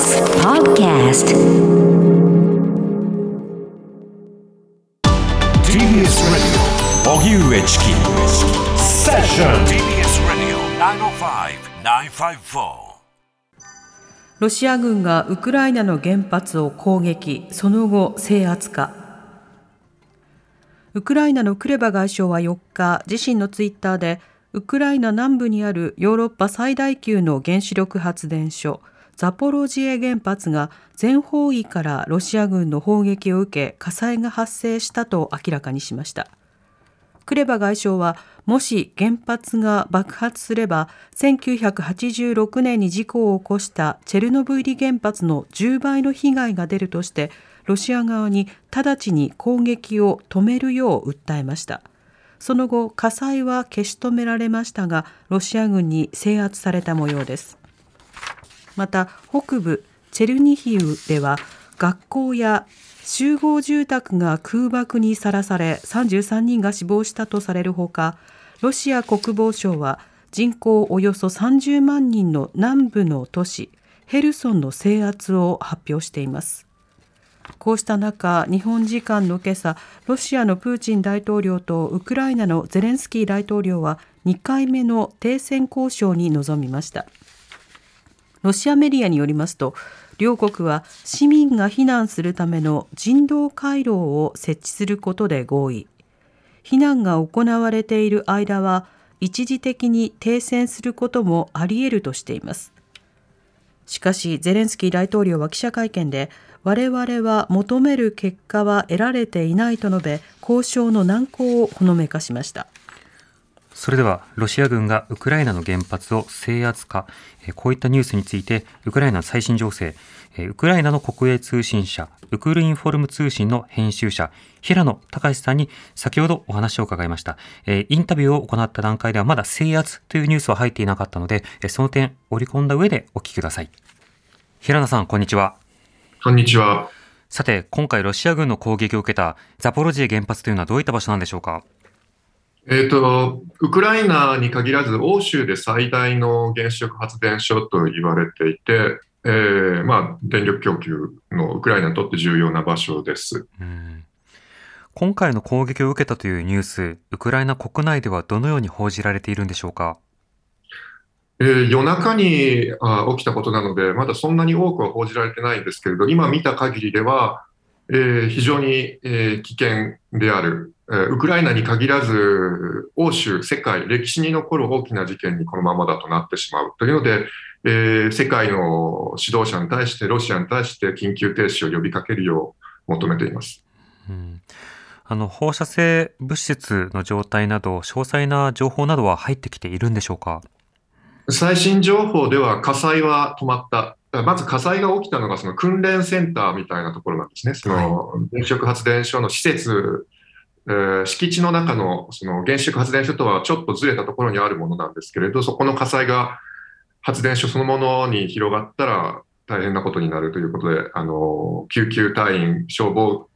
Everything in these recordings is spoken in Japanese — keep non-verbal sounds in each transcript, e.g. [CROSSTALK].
TBS Podcast TBS Radio. 荻上チキセッション TBS Radio 905-954ロシア軍がウクライナの原発を攻撃、その後制圧か。ウクライナのクレバ外相は4日、自身のツイッターで、ウクライナ南部にあるヨーロッパ最大級の原子力発電所、ザポロジエ原発が全方位からロシア軍の砲撃を受け火災が発生したと明らかにしました。クレバ外相はもし原発が爆発すれば1986年に事故を起こしたチェルノブイリ原発の10倍の被害が出るとしてロシア側に直ちに攻撃を止めるよう訴えました。その後火災は消し止められましたがロシア軍に制圧された模様です。また北部チェルニヒウでは学校や集合住宅が空爆にさらされ33人が死亡したとされるほかロシア国防省は人口およそ30万人の南部の都市ヘルソンの制圧を発表していますこうした中、日本時間の今朝、ロシアのプーチン大統領とウクライナのゼレンスキー大統領は2回目の停戦交渉に臨みました。ロシアメディアによりますと、両国は市民が避難するための人道回廊を設置することで合意。避難が行われている間は、一時的に停戦することもあり得るとしています。しかし、ゼレンスキー大統領は記者会見で、我々は求める結果は得られていないと述べ、交渉の難航をほのめかしました。それでは、ロシア軍がウクライナの原発を制圧か、こういったニュースについて、ウクライナの最新情勢、ウクライナの国営通信社、ウクルインフォルム通信の編集者、平野隆さんに先ほどお話を伺いました。インタビューを行った段階ではまだ制圧というニュースは入っていなかったので、その点織り込んだ上でお聞きください。平野さん、こんにちは。こんにちは。さて、今回ロシア軍の攻撃を受けたザポロジエ原発というのはどういった場所なんでしょうか？えっ、ー、と、ウクライナに限らず、欧州で最大の原子力発電所と言われていて、えー、まあ、電力供給のウクライナにとって重要な場所です。今回の攻撃を受けたというニュース、ウクライナ国内ではどのように報じられているんでしょうか？えー、夜中にあ起きたことなので、まだそんなに多くは報じられてないんですけれど、今見た限りでは、えー、非常に、えー、危険である、えー、ウクライナに限らず、欧州、世界、歴史に残る大きな事件にこのままだとなってしまうというので、えー、世界の指導者に対して、ロシアに対して緊急停止を呼びかけるよう求めています。うんあの放射性物質の状態など、詳細な情報などは入ってきているんでしょうか？最新情報では火災は止まった。まず火災が起きたのがその訓練センターみたいなところなんですね。その原子力発電所の施設、えー、敷地の中のその原子力発電所とはちょっとずれたところにあるものなんですけれど、そこの火災が発電所そのものに広がったら大変なことになるということで、あの救急隊員、消防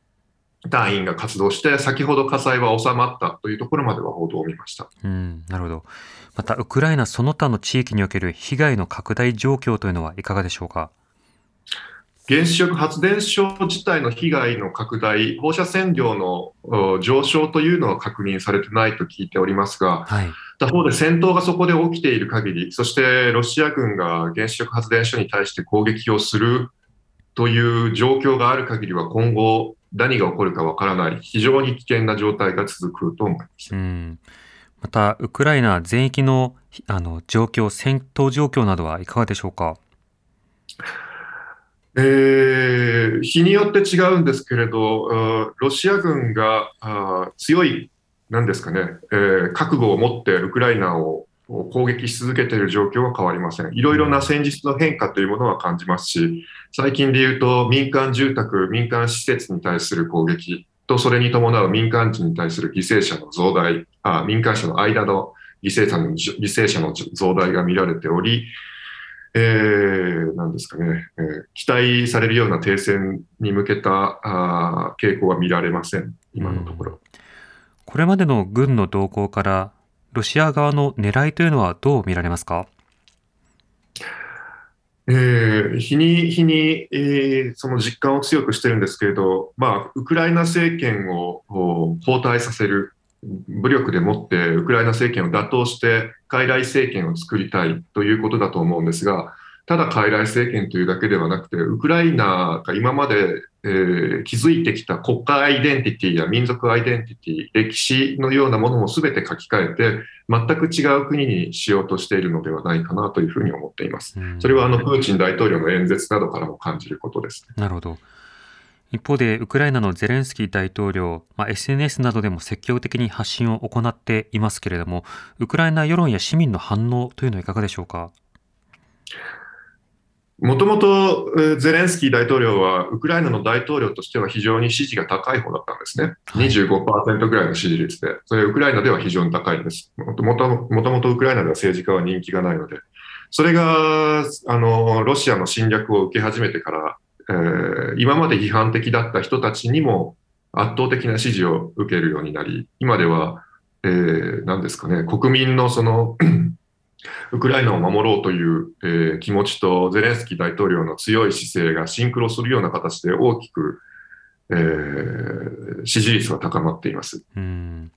隊員が活動して、先ほど火災は収まったというところまでは報道を見ました。うんなるほど。また、ウクライナその他の地域における被害の拡大状況というのはいかがでしょうか？原子力発電所自体の被害の拡大、放射線量の上昇というのは確認されてないと聞いておりますが、はい、他方で戦闘がそこで起きている限り、そしてロシア軍が原子力発電所に対して攻撃をするという状況がある限りは、今後、何が起こるかわからない、非常に危険な状態が続くと思います。うんまた、ウクライナ全域のあの状況、戦闘状況などはいかがでしょうか？えー、日によって違うんですけれど、ロシア軍が強い、なんですかね、えー、覚悟を持ってウクライナを攻撃し続けている状況は変わりません。いろいろな戦術の変化というものは感じますし、最近で言うと民間住宅、民間施設に対する攻撃と、それに伴う民間人に対する犠牲者の増大、あ民間者の間の犠牲者の犠牲者の増大が見られており、えー、なんですかね、えー、期待されるような停戦に向けたあ傾向は見られません、今のところ、うん。これまでの軍の動向から、ロシア側の狙いというのはどう見られますか？えー、日に日に、えー、その実感を強くしてるんですけれど、まあ、ウクライナ政権を交代させる、武力でもってウクライナ政権を打倒して、傀儡政権を作りたいということだと思うんですが、ただ傀儡政権というだけではなくて、ウクライナが今まで、えー、築いてきた国家アイデンティティや民族アイデンティティ、歴史のようなものも全て書き換えて、全く違う国にしようとしているのではないかなというふうに思っています。それはあのプーチン大統領の演説などからも感じることです、なるほど。一方で、ウクライナのゼレンスキー大統領、まあ、SNS などでも積極的に発信を行っていますけれども、ウクライナ世論や市民の反応というのはいかがでしょうか？もともとゼレンスキー大統領は、ウクライナの大統領としては非常に支持が高い方だったんですね。25%ぐらいの支持率で。それウクライナでは非常に高いんです。もともとウクライナでは政治家は人気がないので。それが、あの、ロシアの侵略を受け始めてから、えー、今まで批判的だった人たちにも圧倒的な支持を受けるようになり、今では、えー、何ですかね、国民のその [CLEARS THROAT] ウクライナを守ろうという、えー、気持ちとゼレンスキー大統領の強い姿勢がシンクロするような形で大きく、えー、支持率が高まっています。うん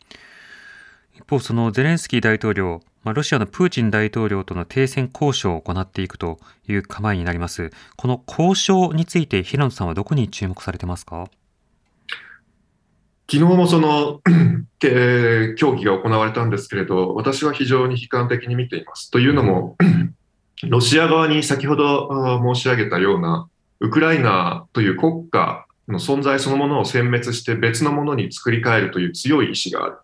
一方、そのゼレンスキー大統領、まあ、ロシアのプーチン大統領との停戦交渉を行っていくという構えになります。この交渉について平野さんはどこに注目されてますか？昨日もその [CLEARS THROAT] え協議が行われたんですけれど、私は非常に悲観的に見ています。というのも、[CLEARS THROAT] ロシア側に先ほど申し上げたような、ウクライナという国家の存在そのものを殲滅して別のものに作り変えるという強い意志がある。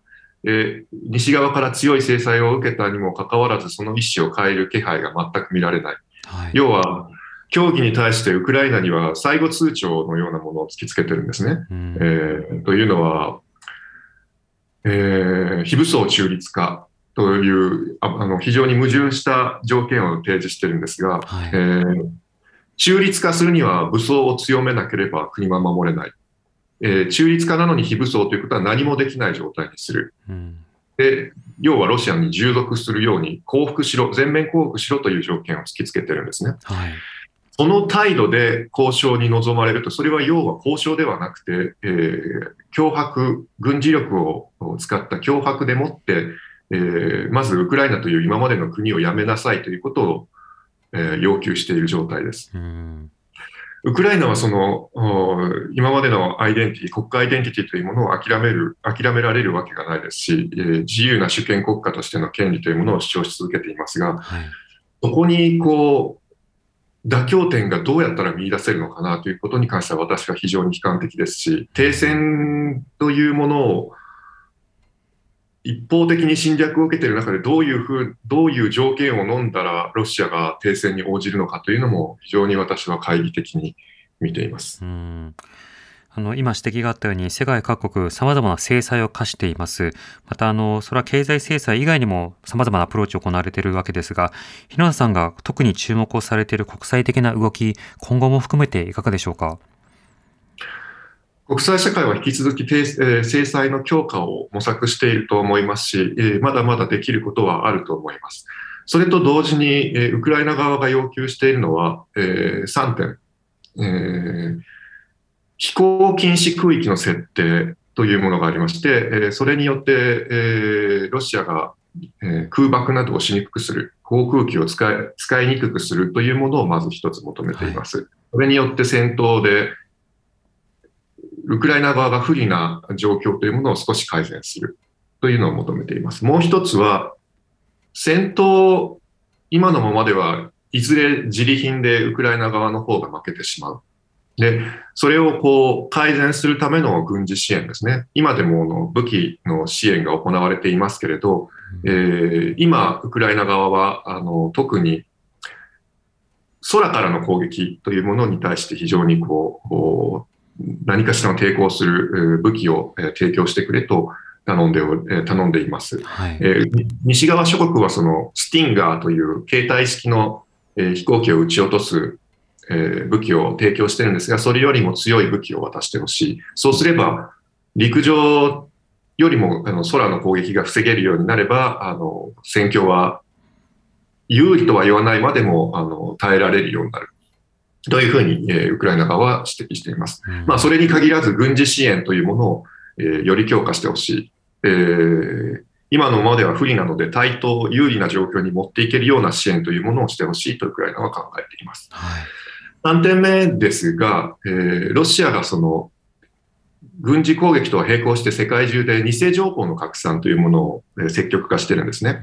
えー、西側から強い制裁を受けたにもかかわらず、その意思を変える気配が全く見られない。はい、要は、協議に対してウクライナには最後通帳のようなものを突きつけてるんですね。うん、えー、というのは、えー、非武装中立化というあの非常に矛盾した条件を提示してるんですが、はい、えー、中立化するには武装を強めなければ国は守れない。えー、中立化なのに非武装ということは何もできない状態にする。うん、で要はロシアに従属するように降伏しろ、全面降伏しろという条件を突きつけてるんですね。はいその態度で交渉に臨まれると、それは要は交渉ではなくて、えー、脅迫、軍事力を使った脅迫でもって、えー、まずウクライナという今までの国をやめなさいということを、えー、要求している状態です。ウクライナはその今までのアイデンティティ、国家アイデンティティというものを諦める、諦められるわけがないですし、えー、自由な主権国家としての権利というものを主張し続けていますが、はい、そこにこう妥協点がどうやったら見出せるのかなということに関しては私は非常に悲観的ですし、停戦というものを一方的に侵略を受けている中でどういうふう、どういう条件を飲んだらロシアが停戦に応じるのかというのも非常に私は懐疑的に見ています。うんあの、今指摘があったように、世界各国様々な制裁を課しています。また、あの、それは経済制裁以外にも様々なアプローチを行われているわけですが、日野さんが特に注目をされている国際的な動き、今後も含めていかがでしょうか？国際社会は引き続き制裁の強化を模索していると思いますし、まだまだできることはあると思います。それと同時に、ウクライナ側が要求しているのは3点。えー飛行禁止区域の設定というものがありまして、それによって、ロシアが空爆などをしにくくする、航空機を使い使いにくくするというものをまず一つ求めています。はい、それによって戦闘で、ウクライナ側が不利な状況というものを少し改善するというのを求めています。もう一つは、戦闘、今のままではいずれ自利品でウクライナ側の方が負けてしまう。で、それをこう改善するための軍事支援ですね。今でもの武器の支援が行われていますけれど、えー、今、ウクライナ側はあの特に空からの攻撃というものに対して非常にこう何かしらの抵抗する武器を提供してくれと頼んで頼んでいます、はい、えー、西側諸国はそのスティンガーという携帯式の飛行機を撃ち落とすえー、武器を提供してるんですが、それよりも強い武器を渡してほしい。そうすれば、陸上よりもあの空の攻撃が防げるようになれば、あの戦況は有利とは言わないまでもあの耐えられるようになる。というふうに、えー、ウクライナ側は指摘しています。まあ、それに限らず軍事支援というものを、えー、より強化してほしい。えー、今のままでは不利なので、対等有利な状況に持っていけるような支援というものをしてほしいとウクライナは考えています。はい、3点目ですが、えー、ロシアがその軍事攻撃とは並行して世界中で偽情報の拡散というものを積極化してるんですね。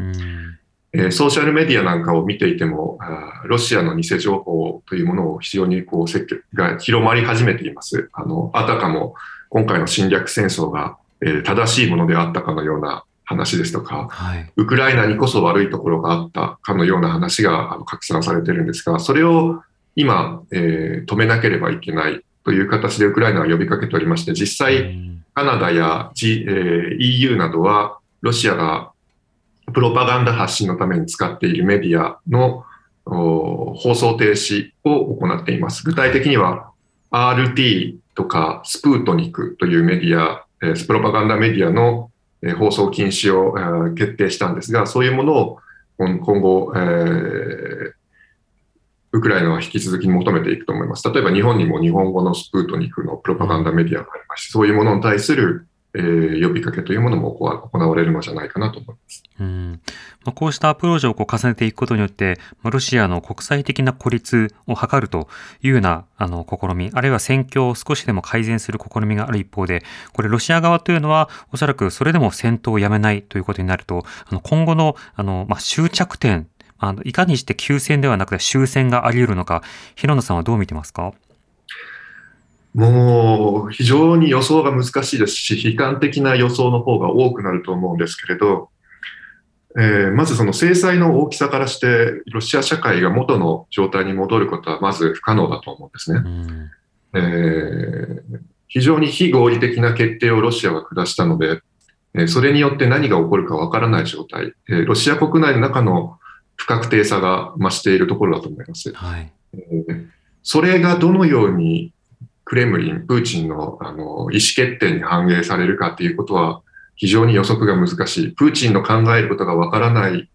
えソーシャルメディアなんかを見ていても、ロシアの偽情報というものを非常にこう積極が広まり始めています。あの、あたかも今回の侵略戦争が、え正しいものであったかのような話ですとか、はい、ウクライナにこそ悪いところがあったかのような話が拡散されてるんですが、それを今、えー、止めなければいけないという形でウクライナは呼びかけておりまして、実際、カナダや、G えー、EU などは、ロシアがプロパガンダ発信のために使っているメディアの放送停止を行っています。具体的には RT とかスプートニクというメディア、プロパガンダメディアの放送禁止を決定したんですが、そういうものを今後、え、ウクライナは引き続き求めていくと思います。例えば日本にも日本語のスプートニクのプロパガンダメディアがありまして、そういうものに対するえー、呼びかけというものも行われるのじゃないかなと思います。うんまあ、こうしたアプローチをこう重ねていくことによって、まあ、ロシアの国際的な孤立を図るというようなあの試み、あるいは戦況を少しでも改善する試みがある一方で、これロシア側というのはおそらくそれでも戦闘をやめないということになると、あの今後のあの、まあ、終着点あのいかにして休戦ではなくて終戦があり得るのか、平野さんはどう見てますか？もう非常に予想が難しいですし、悲観的な予想の方が多くなると思うんですけれど、えー、まずその制裁の大きさからして、ロシア社会が元の状態に戻ることはまず不可能だと思うんですね。えー、非常に非合理的な決定をロシアが下したので、えー、それによって何が起こるかわからない状態、えー、ロシア国内の中の不確定さが増しているところだと思います。はいえー、それがどのようにクレムリン、プーチンのあの意思決定に反映されるかということは非常に予測が難しい。プーチンの考えることがわからない、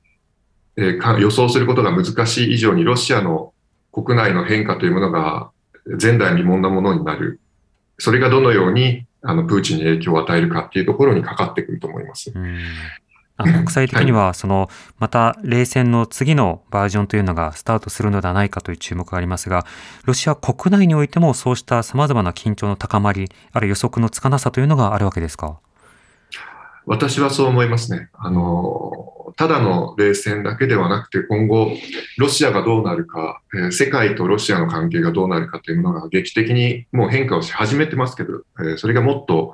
えー、予想することが難しい以上にロシアの国内の変化というものが前代未聞なものになる。それがどのようにあのプーチンに影響を与えるかっていうところにかかってくると思います。国際的には、その、また冷戦の次のバージョンというのがスタートするのではないかという注目がありますが、ロシア国内においてもそうした様々な緊張の高まり、あるいは予測のつかなさというのがあるわけですか？私はそう思いますね。あの、ただの冷戦だけではなくて、今後、ロシアがどうなるか、えー、世界とロシアの関係がどうなるかというものが劇的にもう変化をし始めてますけど、えー、それがもっと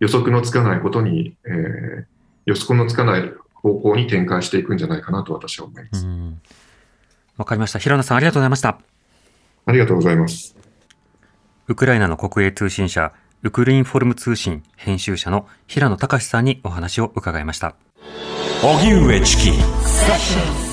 予測のつかないことに、えー、予測のつかない方向に展開していくんじゃないかなと私は思います。わかりました。平野さん、ありがとうございました。ありがとうございます。ウクライナの国営通信社、ウクルインフォルム通信編集者の平野隆さんにお話を伺いました。荻上チキ。